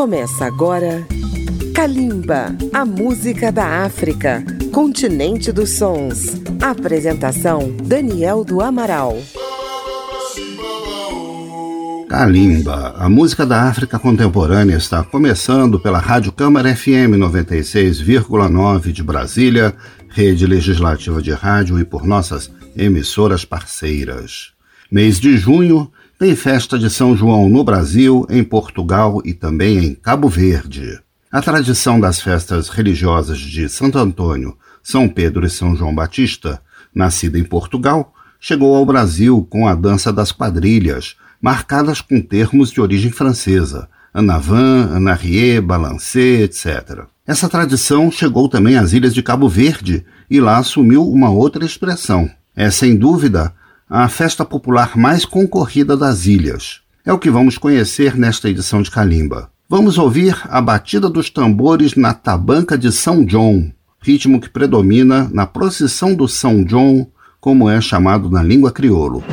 Começa agora Kalimba, a música da África, continente dos sons. Apresentação Daniel do Amaral. Kalimba, a música da África contemporânea está começando pela Rádio Câmara FM 96,9 de Brasília, rede legislativa de rádio e por nossas emissoras parceiras. Mês de junho tem festa de São João no Brasil, em Portugal e também em Cabo Verde. A tradição das festas religiosas de Santo Antônio, São Pedro e São João Batista, nascida em Portugal, chegou ao Brasil com a dança das quadrilhas, marcadas com termos de origem francesa, anavan, anarrié, balancê, etc. Essa tradição chegou também às ilhas de Cabo Verde e lá assumiu uma outra expressão. É, sem dúvida, a festa popular mais concorrida das ilhas. É o que vamos conhecer nesta edição de Calimba. Vamos ouvir a batida dos tambores na tabanca de São João, ritmo que predomina na procissão do São João, como é chamado na língua crioulo.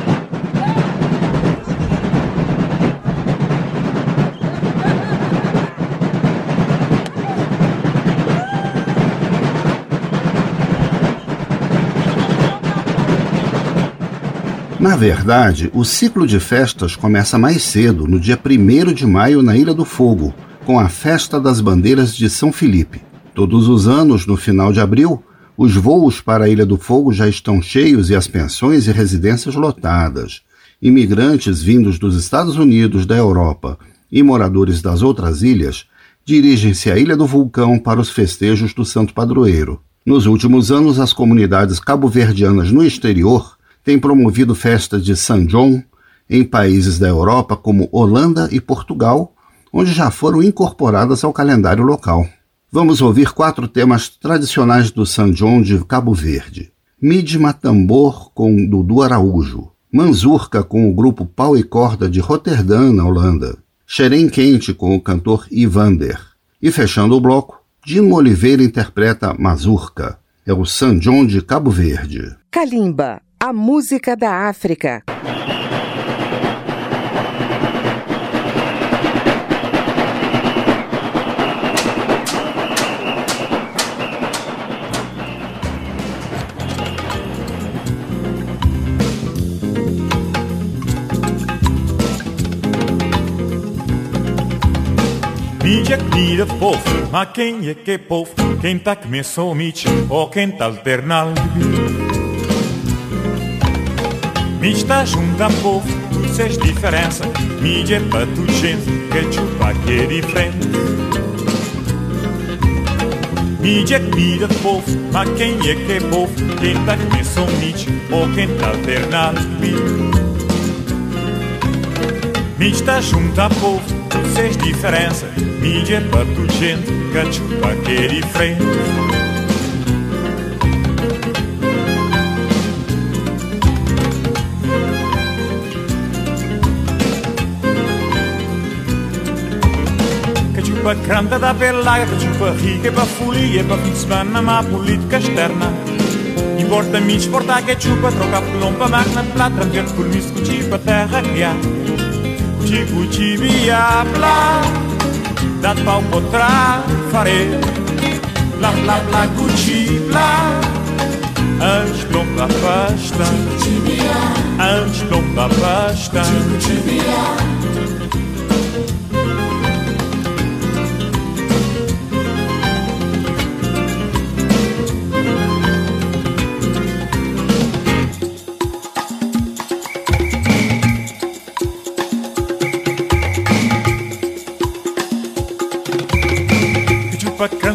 Na verdade, o ciclo de festas começa mais cedo, no dia 1 de maio, na Ilha do Fogo, com a Festa das Bandeiras de São Felipe. Todos os anos, no final de abril, os voos para a Ilha do Fogo já estão cheios e as pensões e residências lotadas. Imigrantes vindos dos Estados Unidos, da Europa e moradores das outras ilhas dirigem-se à Ilha do Vulcão para os festejos do Santo Padroeiro. Nos últimos anos, as comunidades cabo-verdianas no exterior tem promovido festas de São João em países da Europa como Holanda e Portugal, onde já foram incorporadas ao calendário local. Vamos ouvir quatro temas tradicionais do São João de Cabo Verde. Midma Tambor com Dudu Araújo, Manzurca com o grupo Pau e Corda de Roterdã, na Holanda, Xerém Quente com o cantor Ivander. E fechando o bloco, Dino Oliveira interpreta Mazurca. É o São João de Cabo Verde. Kalimba, a música da África. Mijek blir ett pof, ma quem é que pof, quem tá que me somite, ou quem tá alternal. Mi está junto a povo, tu ses diferença. Mídia é para tu gente, que chupa que é diferente. Mídia é comida de povo, mas quem é que é povo? Quem tá com mídia ou quem tá alternado Mídia está junto a povo, tu ses diferença. Mídia é para tu gente, que chupa que é diferente chupa cranta da pelaia, que chupa rica, para folia, para fim de semana, má política externa. Importa-me exportar que chupa, pelão para máquina de plata, ver por mim se cuti para terra criar. Cuti, cuti, via, blá, dá pau para farei. Blá, blá, blá, cuti, blá. Antes não dá pasta, antes não dá pasta.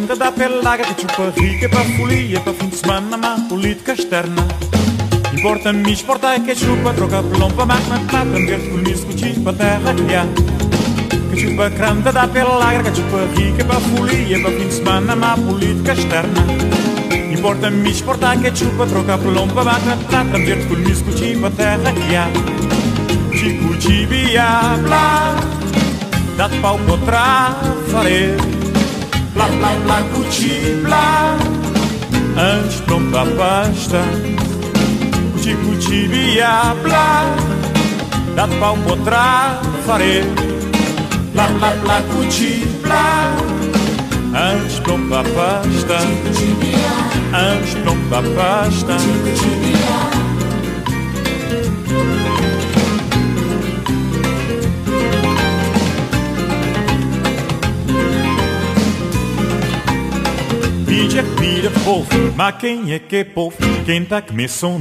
Canta da pelaga, que chupa rica para folia, para fim de semana, má política externa. Importa-me exportar que chupa, troca máquina de mata, ver colmiço com para terra há. Que chupa cranta da pelaga, que chupa rica para folia, para fim de semana, má política externa. Importa-me exportar que chupa, troca máquina de mata, ver colmiço com para terra há. Chico, chibia, blá, dá-te pau para farei bla bla bla cuti bla. Antes pronto a pasta Cuti cuti via bla. Dá pau potrà fare bla bla bla cuci bla. Antes plomba pasta Antes plomba pasta povo, mas quem é que é povo? Quem tá que me são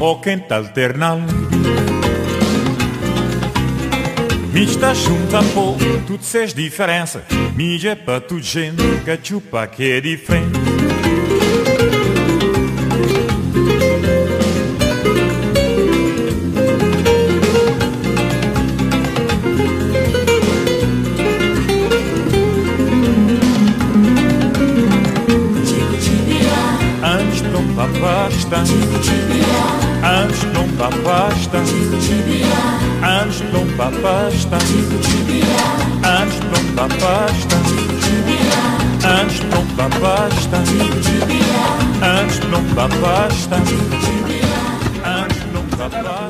ou quem tá alternando? Mídia tá junto a povo, tudo seis diferença. Mídia é pra tudo gente, que chupa que é diferente. Antes plomba pasta Antes plomba pasta Antes plomba pasta Antes plomba pasta Antes plomba pasta Antes pasta Antes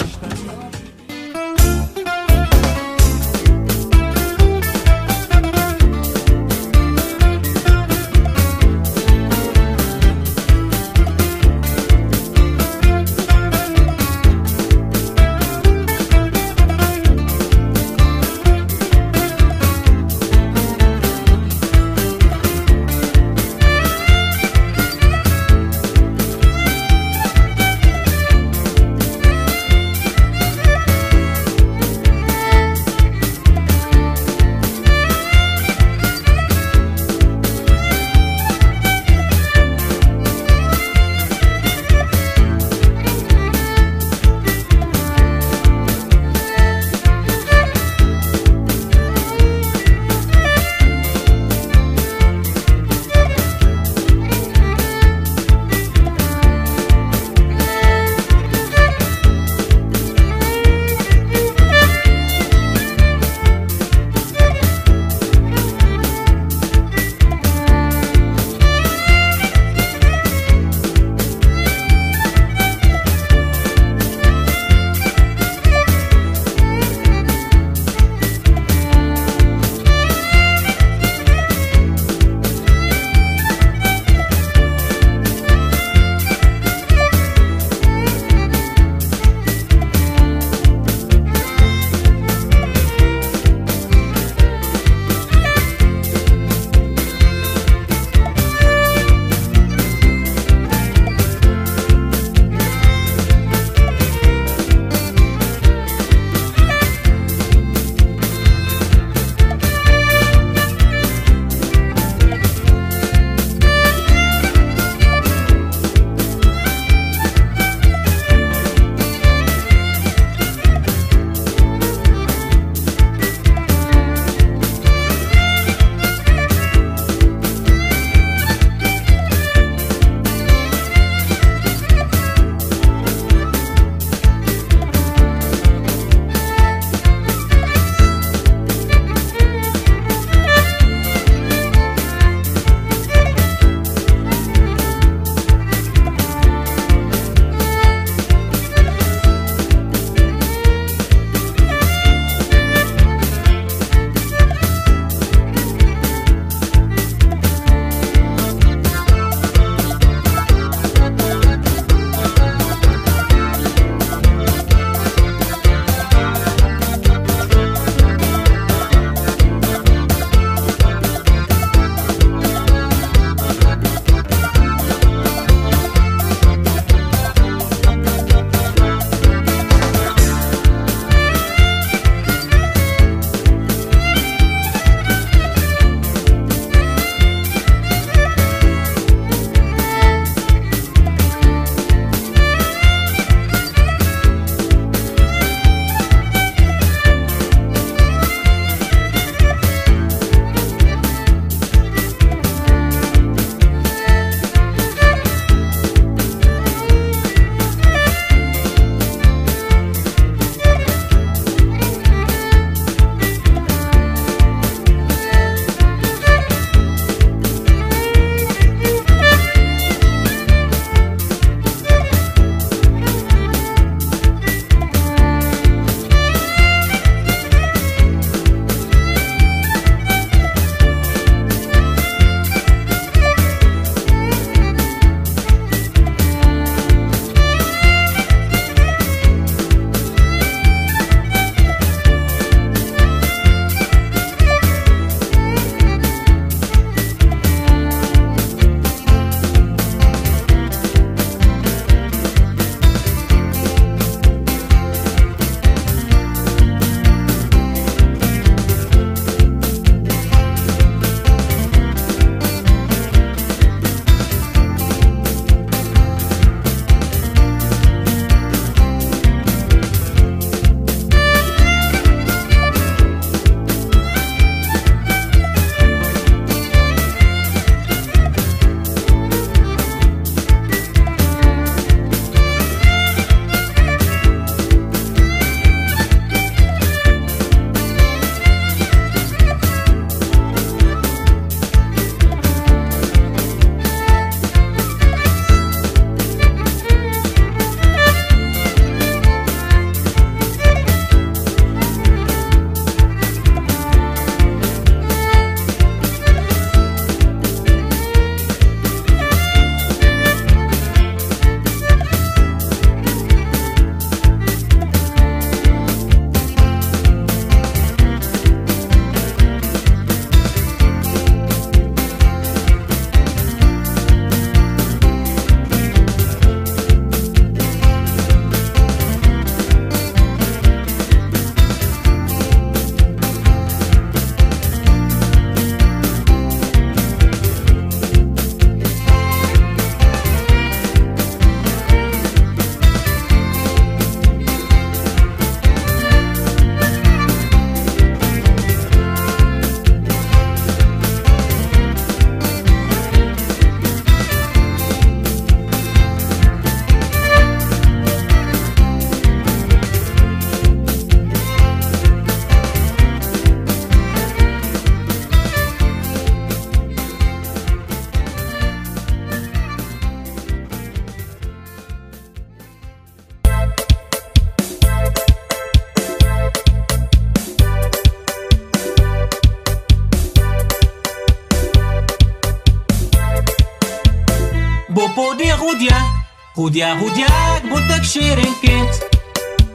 هوديا هودياك بدك شيرين كنت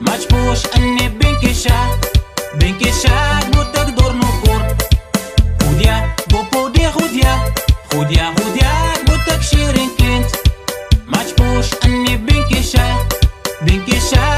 مجبوش اني بينكي شا بينكي شاك بدك دور نقور هوديا بوبودي هوديا هوديا هودياك بدك شيرين كنت مجبوش اني بينكي شاك بينكي شاك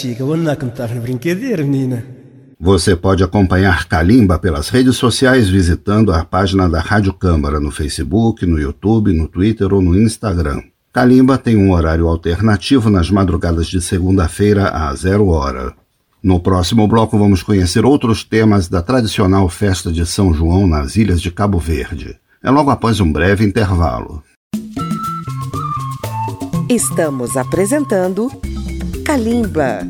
Chica, na brincadeira, menina. Você pode acompanhar Kalimba pelas redes sociais visitando a página da Rádio Câmara no Facebook, no YouTube, no Twitter ou no Instagram. Kalimba tem um horário alternativo nas madrugadas de segunda-feira a zero hora. No próximo bloco vamos conhecer outros temas da tradicional festa de São João nas ilhas de Cabo Verde. É logo após um breve intervalo. Estamos apresentando Kalimba.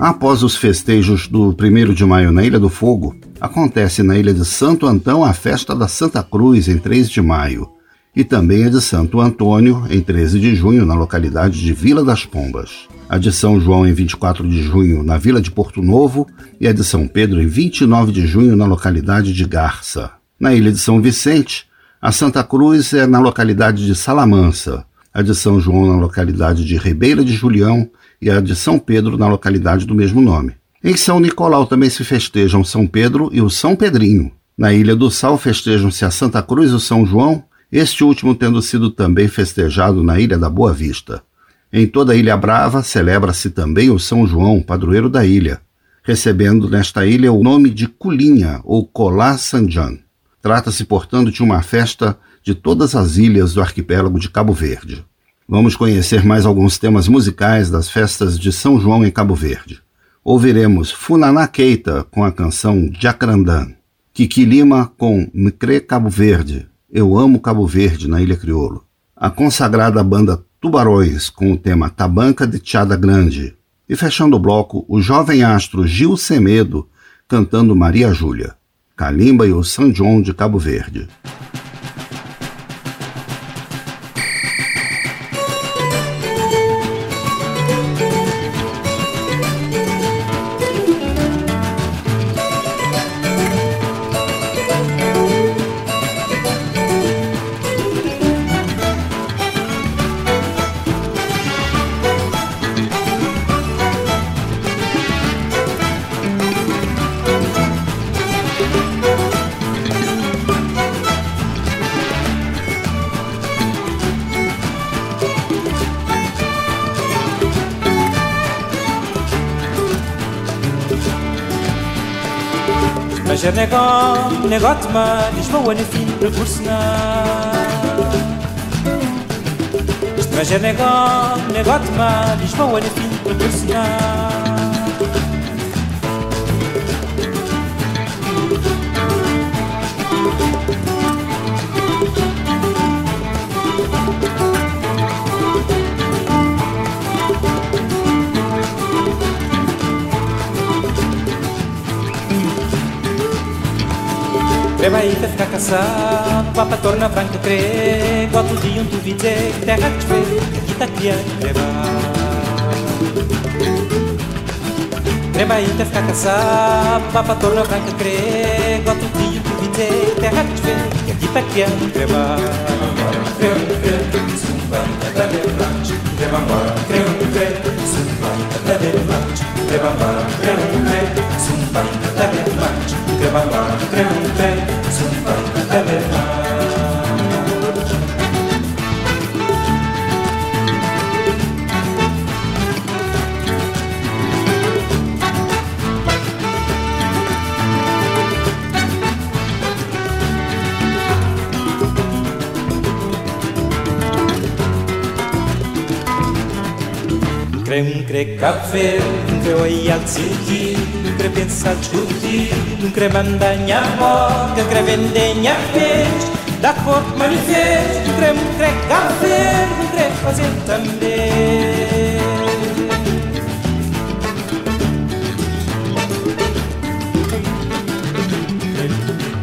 Após os festejos do 1 de maio na Ilha do Fogo, acontece na Ilha de Santo Antão a festa da Santa Cruz em 3 de maio e também a de Santo Antônio em 13 de junho na localidade de Vila das Pombas. A de São João em 24 de junho na Vila de Porto Novo e a de São Pedro em 29 de junho na localidade de Garça. Na Ilha de São Vicente, a Santa Cruz é na localidade de Salamança a de São João na localidade de Ribeira de Julião e a de São Pedro na localidade do mesmo nome. Em São Nicolau também se festejam São Pedro e o São Pedrinho. Na Ilha do Sal festejam-se a Santa Cruz e o São João, este último tendo sido também festejado na Ilha da Boa Vista. Em toda a Ilha Brava celebra-se também o São João, padroeiro da ilha, recebendo nesta ilha o nome de Culinha ou Colá Sanjan. Trata-se, portanto, de uma festa de todas as ilhas do arquipélago de Cabo Verde. Vamos conhecer mais alguns temas musicais das festas de São João em Cabo Verde. Ouviremos Funaná Keita com a canção Jacarandã, Kiki Lima com Micré Cabo Verde, Eu Amo Cabo Verde na Ilha Crioulo, a consagrada banda Tubarões com o tema Tabanca de Tiada Grande, e fechando o bloco, o jovem astro Gil Semedo cantando Maria Júlia, Calimba e o São João de Cabo Verde. Že nego, nego tma, když mou nefin do kusna. Že že nego. Thank you. Ficar caçado, papa torna branca crê, gosto de um tu vide, terra que vê, aqui tá criando aí te ficar caçado, papa torna branca crê, gosto de um tu vide, terra que vê, aqui tá criando treba. Creu, creu, de blanche, treba embora, creu, creu, de blanche, treba embora, creu, creu, zumba, tá de blanche, treba embora, creu, creu, Crem, crê café, um aí a decidir, um crê pensar discutir, um crê mandar minha boca, crê vender minha peixe, da cor que me fez, um crê, um crê café, um crê fazer também.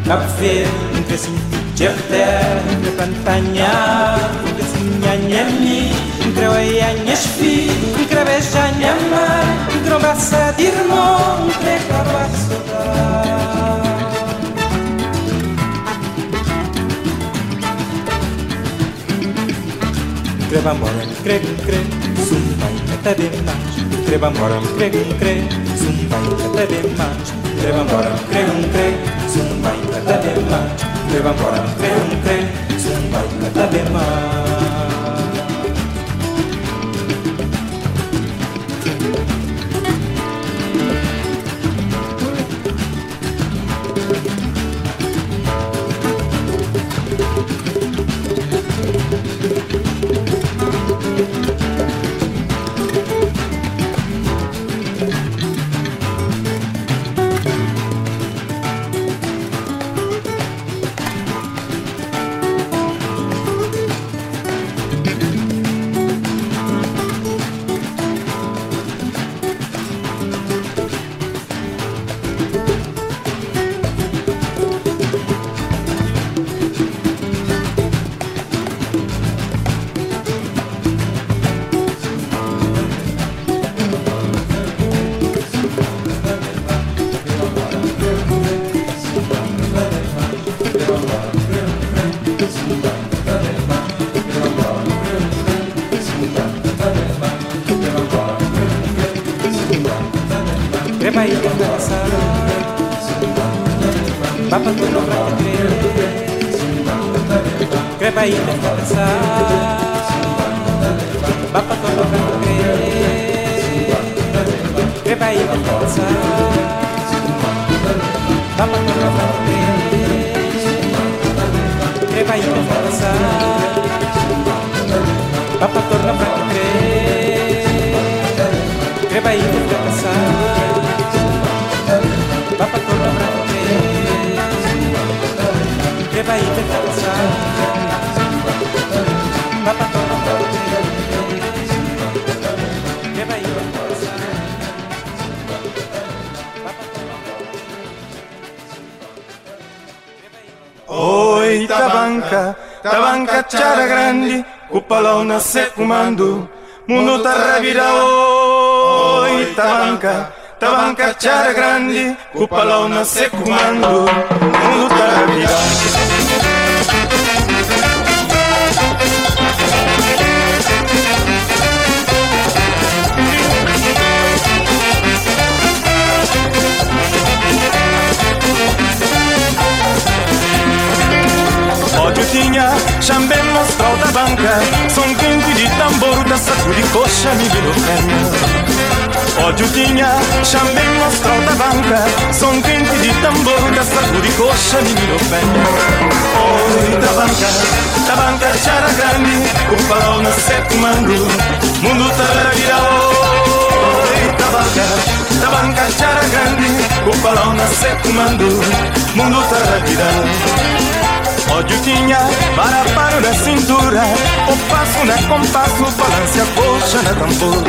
Café, um crê sentir de terra, um crê pantanhar, um crê sinha, minha, minha, Creu aí a minhas filhas, creu beijar a minha mãe, creu braça de irmão, creu acabar saudade. Creu embora, creu, creu, sumbai até demais. Creu embora, creu, creu, sumbai até demais. Creu embora, creu, creu, sumbai até demais. Creu embora, creu, creu, sumbai até demais. Greba aí, dança Bapa tudo pra crer Greba aí, dança Bapa tudo pra crer Greba aí, dança Bapa tudo pra crer Greba aí, dança Bapa tudo pra crer Greba aí, dança Greba aí, dança Oi, tabanca, tabanca c'era grandi, cupalona se comando, mundo tarravira. Oi, tabanca, tabanca c'era grandi, cupalona se comando, mundo tarravira. Ódio tinha, também mostrou da banca. Som quente de tambor da sacudi coxa me virou fêmea Ódio tinha, também mostrou da banca. Som quente de tambor da sacudi coxa me virou fêmea Oi, da banca, da banca c'era grande. O farol na se comando Mundo vira Oi, da banca, da banca c'era grande. O farol na se comando Mundo tá tinha para na cintura. O passo na compasso, balance a coxa na tambor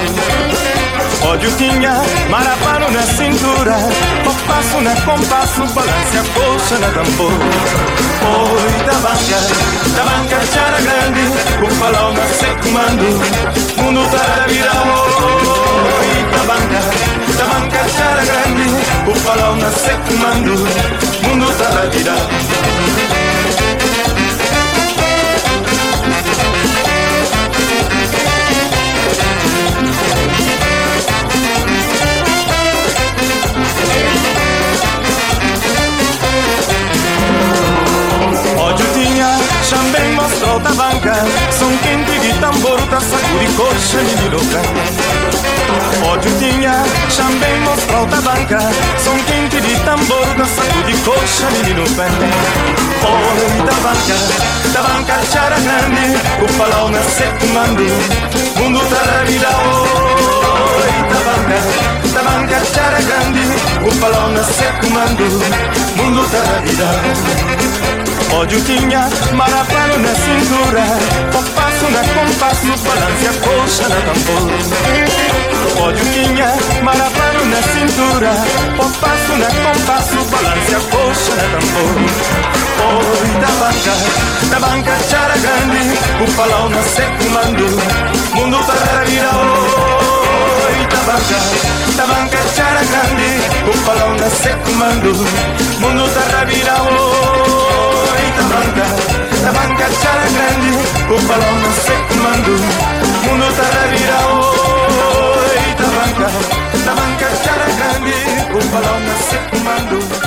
Ódio tinha marapano na cintura. O passo na compasso, balance a coxa na tambor Oi, da banca, da banca c'era grande. O falão na se comando. Mundo tá vira Oi, da banca, da banca c'era grande. O falão na se comando. Mundo tá vira da banca. Som quente de tambor da sacudi coxa me virou Ódio tinha, também da banca. Som quente de tambor da sacudi coxa me virou Oi, da banca, da banca grande O falou na comando Mundo vida Oi, da banca, da banca c'era grande O falou na comando Mundo tá tinha marapano na cintura. O passo na compasso, balance a coxa na tambor Ódio tinha marapano na cintura. O passo na compasso, balance a coxa na tambor Oi, da banca, da banca c'era grande O falão na se comando Mundo para vira Oi, da banca, da banca c'era grande O falão na se comando Mundo para vira grande O falão na se comando Mundo para vira Oi, da banca, da banca c'era grande O falão na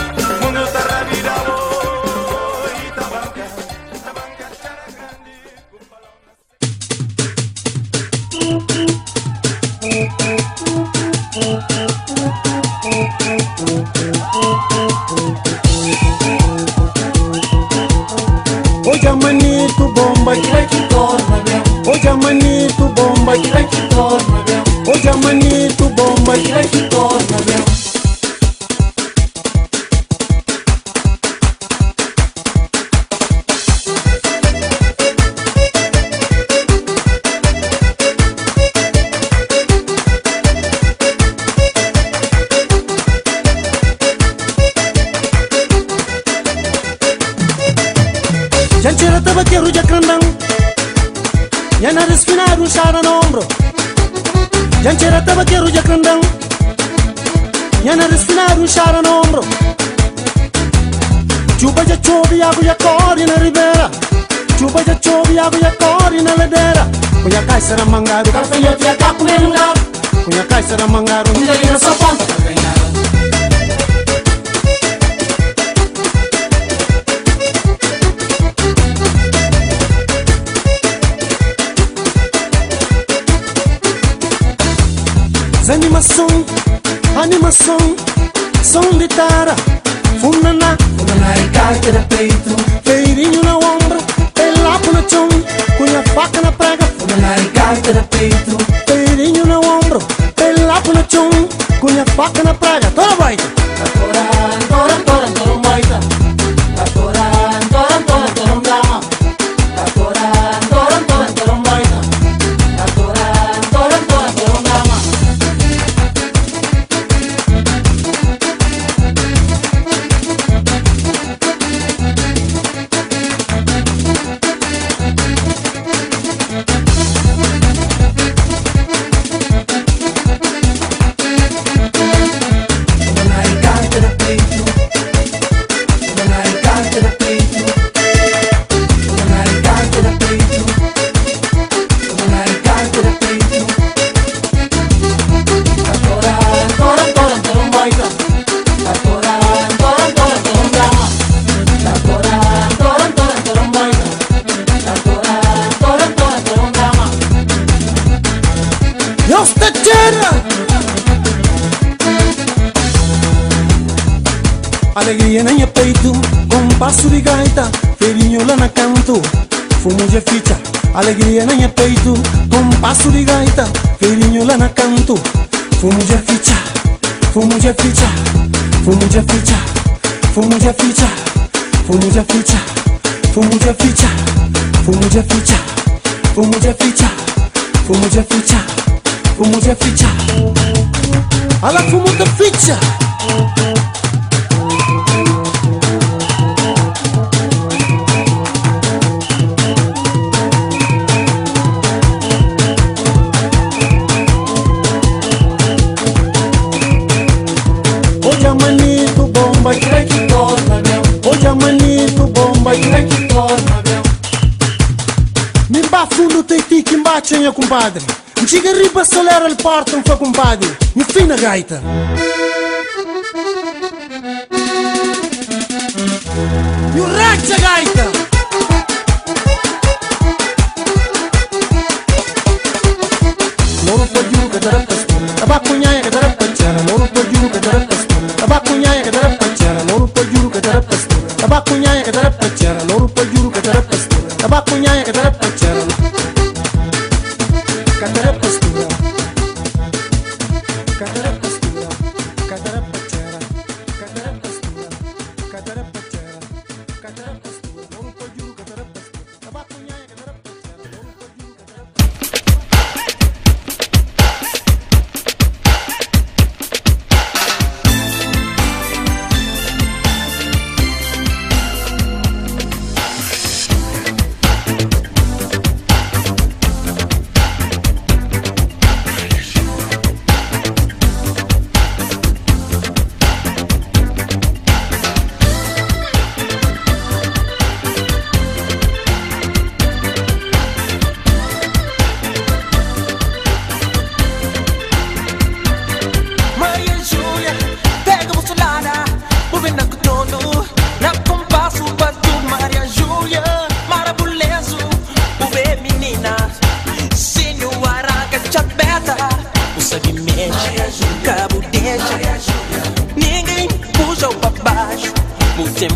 Mimba fundo tem ti que embate, compadre. Me Mchiga riba solera al porta, não foi, compadre. Me fina gaita.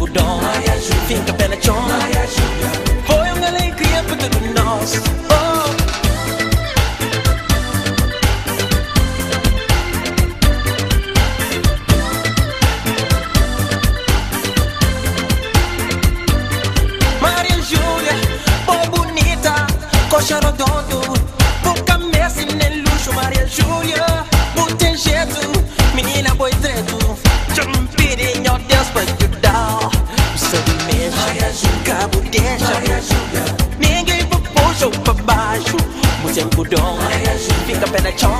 dom Finka pela chom Foi uma alegria para todos nós oh. Coxaró dodo, pouca mesa e nem luxo, Maria Júlia, não tem jeito, menina boi treto, já me pedi, meu Deus, Machuca, bochecha Ninguém me puxa pra baixo O tempo Fica chão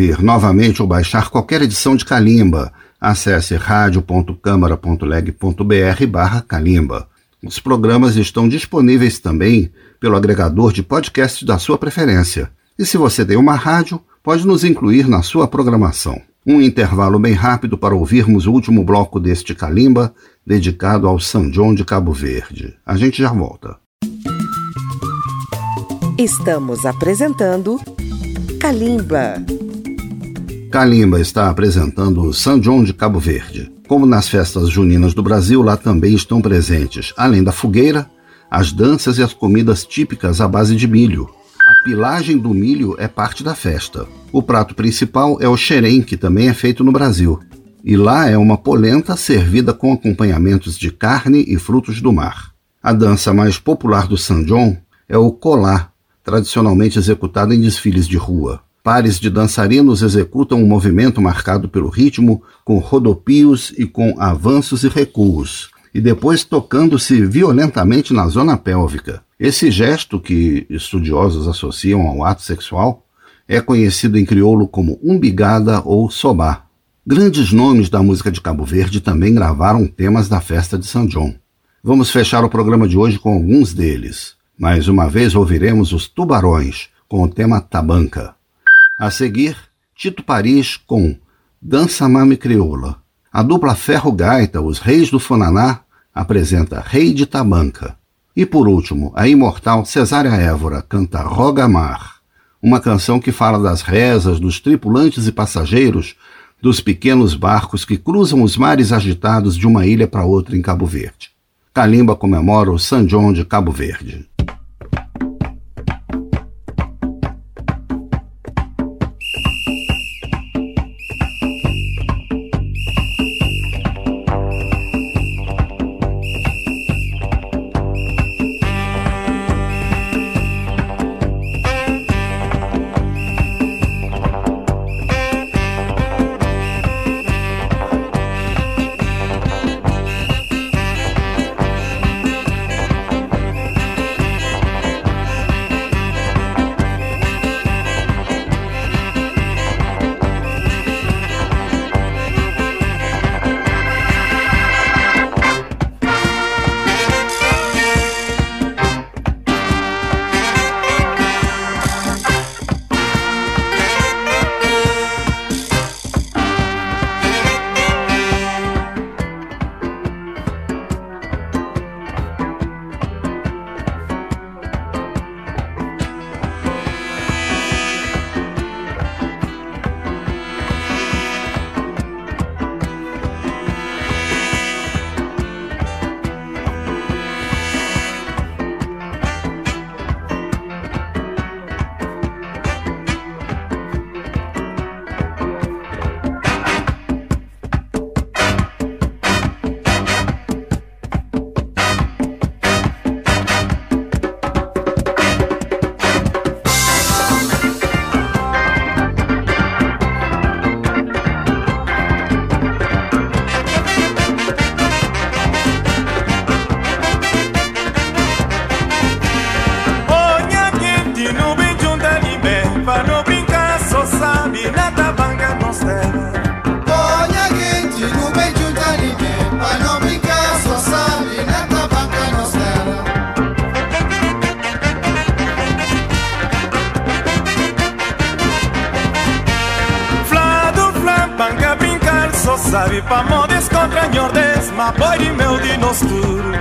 ouvir novamente ou baixar qualquer edição de Calimba, acesse radio.câmara.leg.br barra Calimba. Os programas estão disponíveis também pelo agregador de podcasts da sua preferência. E se você tem uma rádio, pode nos incluir na sua programação. Um intervalo bem rápido para ouvirmos o último bloco deste Calimba, dedicado ao São João de Cabo Verde. A gente já volta. Estamos apresentando Kalimba. Kalimba está apresentando o São João de Cabo Verde. Como nas festas juninas do Brasil, lá também estão presentes, além da fogueira, as danças e as comidas típicas à base de milho. A pilagem do milho é parte da festa. O prato principal é o xerém, que também é feito no Brasil. E lá é uma polenta servida com acompanhamentos de carne e frutos do mar. A dança mais popular do São João é o colá, tradicionalmente executado em desfiles de rua. Pares de dançarinos executam um movimento marcado pelo ritmo, com rodopios e com avanços e recuos, e depois tocando-se violentamente na zona pélvica. Esse gesto, que estudiosos associam ao ato sexual, é conhecido em crioulo como umbigada ou sobá. Grandes nomes da música de Cabo Verde também gravaram temas da festa de São João. Vamos fechar o programa de hoje com alguns deles. Mais uma vez ouviremos os Tubarões, com o tema Tabanca. A seguir, Tito Paris com Dança Mame Crioula. A dupla Ferro Gaita, os Reis do Fonaná, apresenta Rei de Tabanca. E por último, a imortal Cesária Évora canta Roga Mar, uma canção que fala das rezas dos tripulantes e passageiros dos pequenos barcos que cruzam os mares agitados de uma ilha para outra em Cabo Verde. Kalimba comemora o São João de Cabo Verde. De nos tudo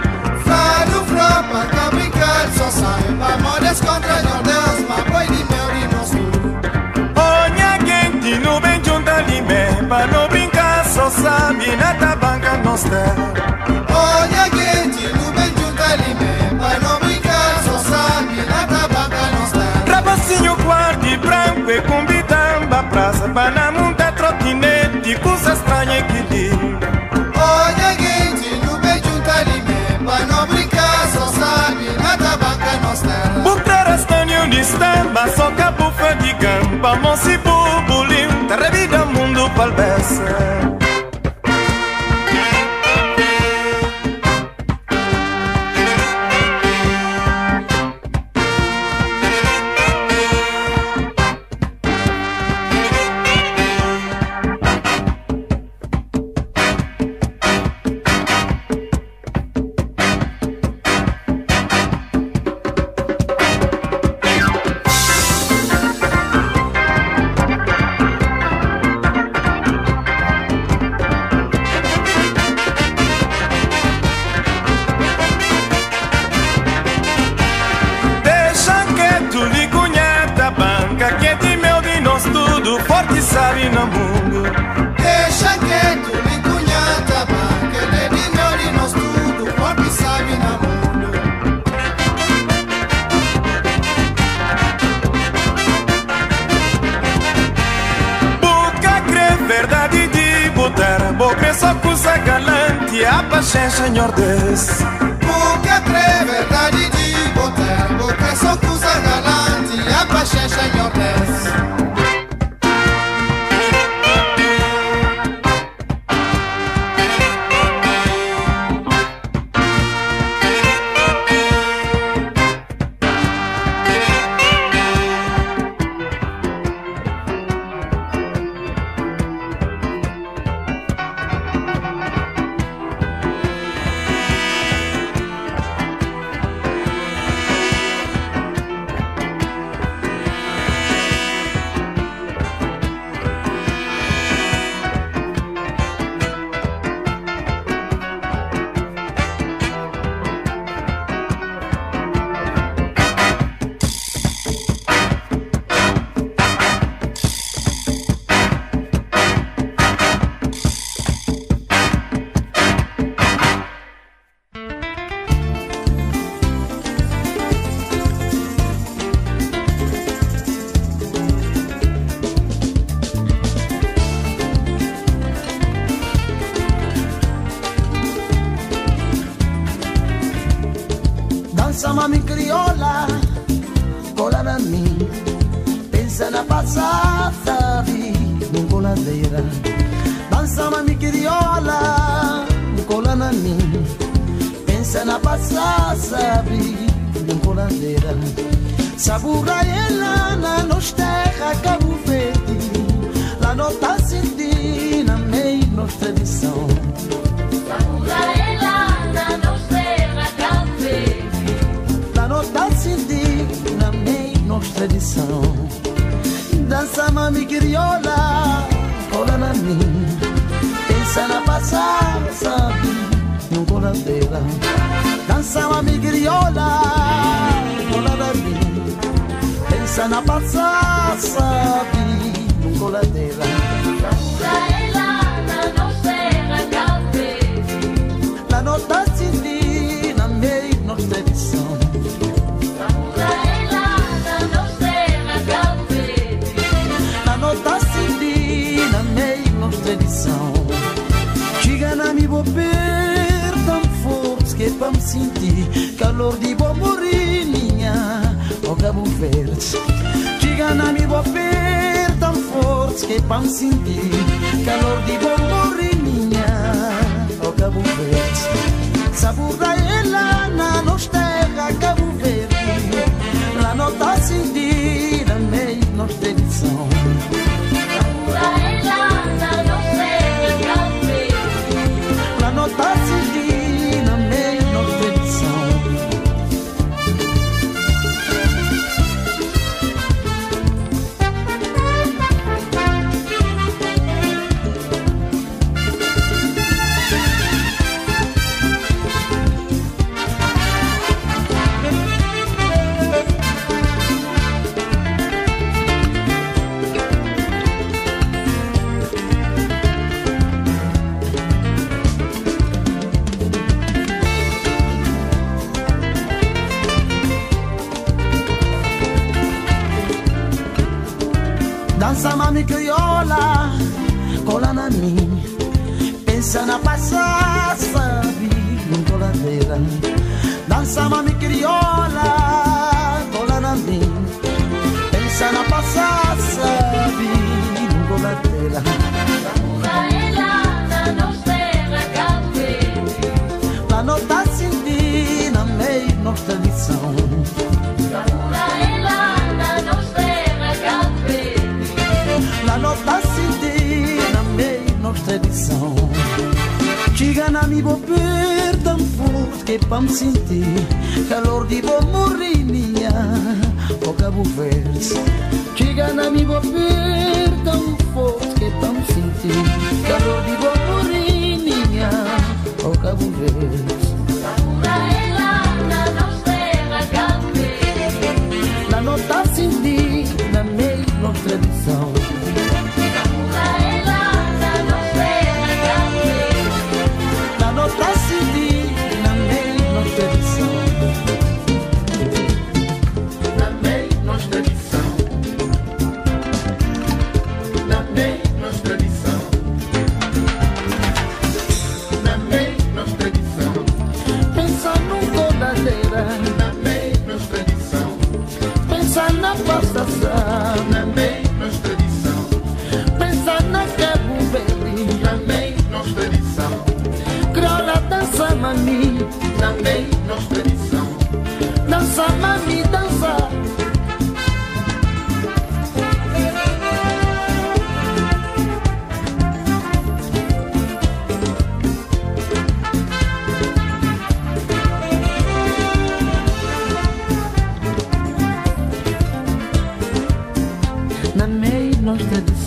Flávio Fropa, pra brincar Só sabe pa modes contra nordeste Ma boi de meu de nos tudo Olha quente no bem junta limé Pa não brincar só sabe na tabanca nos terra Olha quente no bem junta limé Pa não brincar só sabe na tabanca nos terra Rapacinho guarde branco e com bitamba praça Pa estamba Só cabufa de gamba Moci bubulim Terra vida mundo palbeça Coisa galante A paixão senhor Deus Boca crê verdade de botar Boca só coisa galante Sabuga ela na nos terra Cabo Verde Lá não tá sentindo na meio nos tradição La nota senti na mei nostra tradição Dança mami crioula, cola na mim Pensa na passada, sabe, não cola dela Dança mami crioula, na mim Pensa na sabe, não cola dela La nota senti na mei nostra tradição La nota senti na mei nostra tradição Chega na mi bobeira tão forte que me sentir Calor de boa morinha o Cabo Verde mi bobeira tão forte que me sentir Calor de boa morinha o Cabo Verde. Sabor da ela na nos terra Cabo Verde. La nota senti Dança mami crioula, cola na mim. Pensa na passar, sabe, em coladeira. Dança mami crioula, cola na mim. Pensa na passar, sabe, em Chega na mi bo per tan fort che pam senti calor di bo morrinia o cabo vers. Chega na mi bo per tan fort che pam senti calor di bo morrinia o cabo vers. La nota senti na mami. Na meio nostra edição. Dança mami, dança. Na meio nostra edição.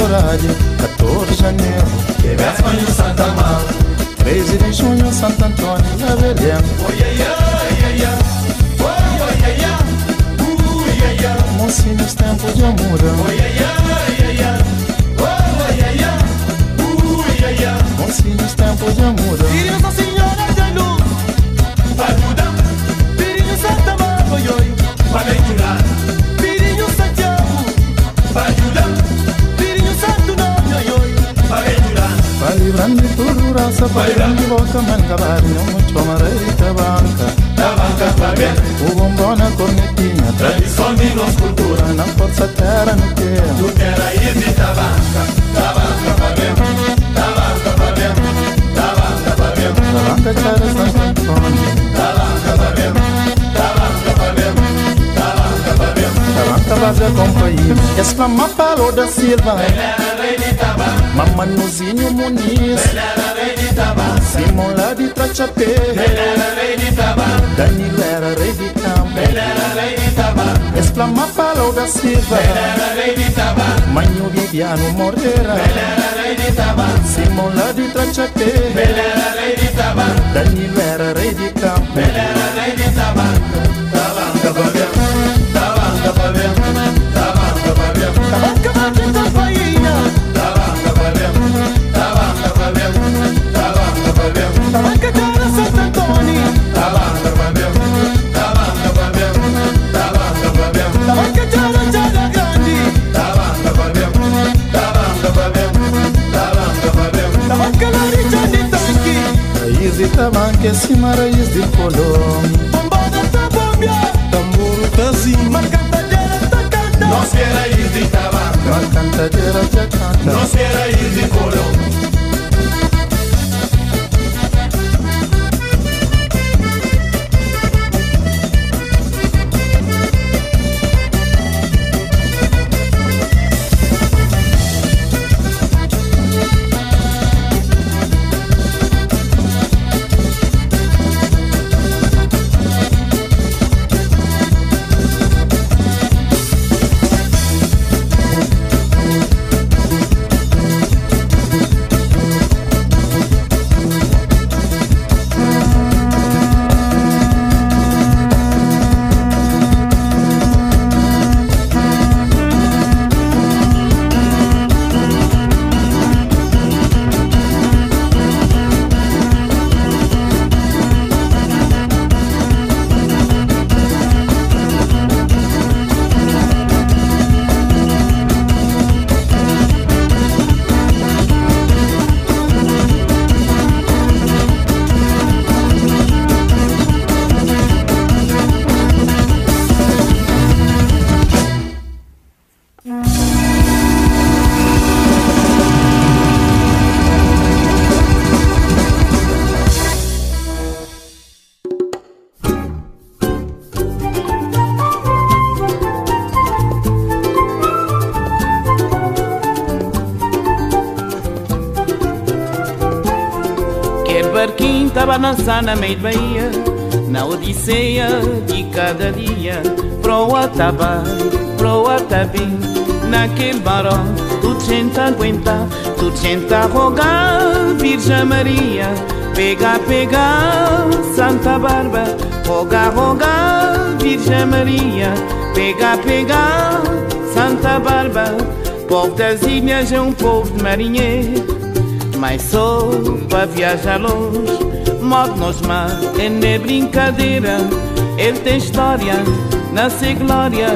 Horário 14 de janeiro Que véspera em Santa Mar. 13 de junho Santo Antônio na Belém Mocinhos tempo de amor Mocinhos tempo de amor Filho Nossa Senhora da Luz. Ajuda. Filho Santa Mar, oi, oi. Vai venturar. Filho Vai livrando de boca mangabar Não muito amarelita banca Da banca pra ver. O bombom na cornetinha Tradição de nossa cultura. Na força terra no que Tu quer aí de da banca. Da banca pra ver. Da banca pra ver. Da banca pra ver. Da banca cara Santo Antônio Da banca pra ver. Da banca banca banca vai companhia Exclama Paulo da Silva Era rei de tabaco. Mamanuzinho Muniz Era rei de tabaco. Simão lá de Trachapé Era rei de tabaco. Danilo era rei de campo Era rei de tabaco. Exclama Paulo da Silva Era rei de tabaco. Manho Viviano Moreira Era rei de tabaco. Simão lá de Trachapé Era rei de tabaco. Danilo era rei de campo Era rei de tabaco. Tabanca pra ver. Tabanca que acima raiz de colom Bombada tá bombia Tamboro tazinho Marcantadeira tá canta Nós que raiz de tabaco. Marcantadeira já canta Balançar na meio Bahia Na odisseia de cada dia. Pro Atabai, pro Atabim Naquele barão tu gente aguenta Tu gente rogar Virgem Maria. Pega, pega, Santa Barba Roga, roga, Virgem Maria. Pega, pega, Santa Barba Povo das ilhas é um povo de marinheiro. Mas sou para viajar longe modo mar é nem brincadeira. Ele tem história, nasce glória,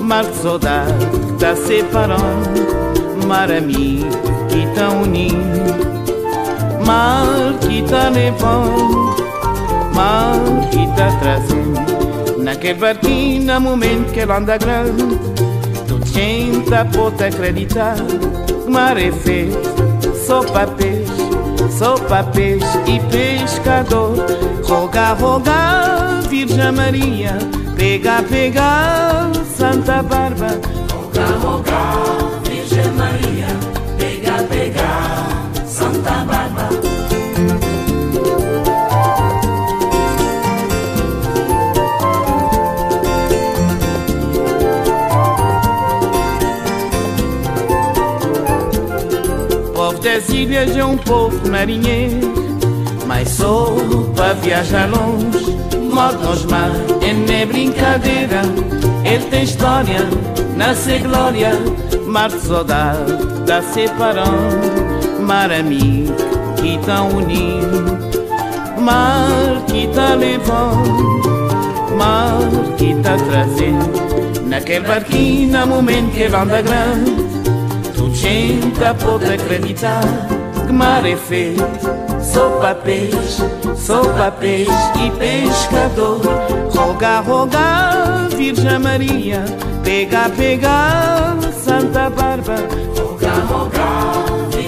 mar de saudade tá separando, mar amigo que tá unindo, mar que tá levando, mar que tá trazendo. Naquele barquinho, no momento que ele anda grande, tu gente pode acreditar. Mar é feito só para peixe e pescador. Roga, roga, Virgem Maria, pega, pega, Santa Barba. Roga, roga, Virgem Maria, pega, pega, Santa Barba. Das ilhas é um povo marinheiro Mas sou para viajar longe. Modo nos mar é nem brincadeira Ele tem história, nasce glória. Mar de saudade, da separando Mar amigo que tá unindo Mar que tá levando Mar que tá trazendo. Naquele barquinho, no momento que ele anda grande gente pode acreditar que mar é feito só para peixe, só peixe e pescador. Roga, roga, Virgem Maria, pega, pega, Santa Barba. Roga, roga, Virgem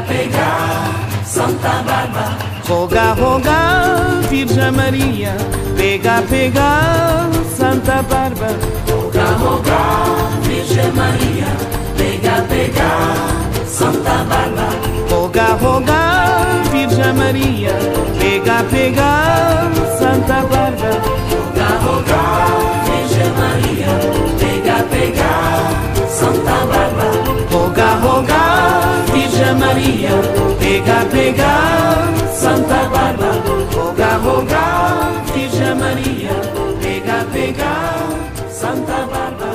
pega, pega, Santa Barba. Roga, roga, Virgem Maria, pega, pega, Santa Barba. Roga, roga, Virgem Maria, pega, pega, Santa Barba. Roga, roga, Virgem Maria, pega, pega, Santa Barba. Roga, roga, Virgem Maria, pega, pega, Santa Barba. Roga, roga, Virgem Maria, pega, pega, Santa Barba. Roga, roga, Virgem Maria, pega, pega, Santa Barba.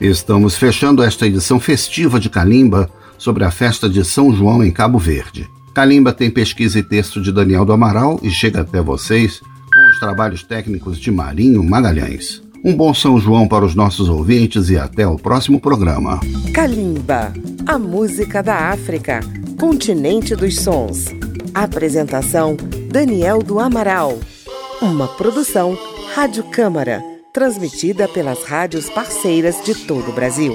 Estamos fechando esta edição festiva de Calimba sobre a festa de São João em Cabo Verde. Calimba tem pesquisa e texto de Daniel do Amaral e chega até vocês com os trabalhos técnicos de Marinho Magalhães. Um bom São João para os nossos ouvintes e até o próximo programa. Calimba, a música da África, continente dos sons. Apresentação: Daniel do Amaral. Uma produção Rádio Câmara, transmitida pelas rádios parceiras de todo o Brasil.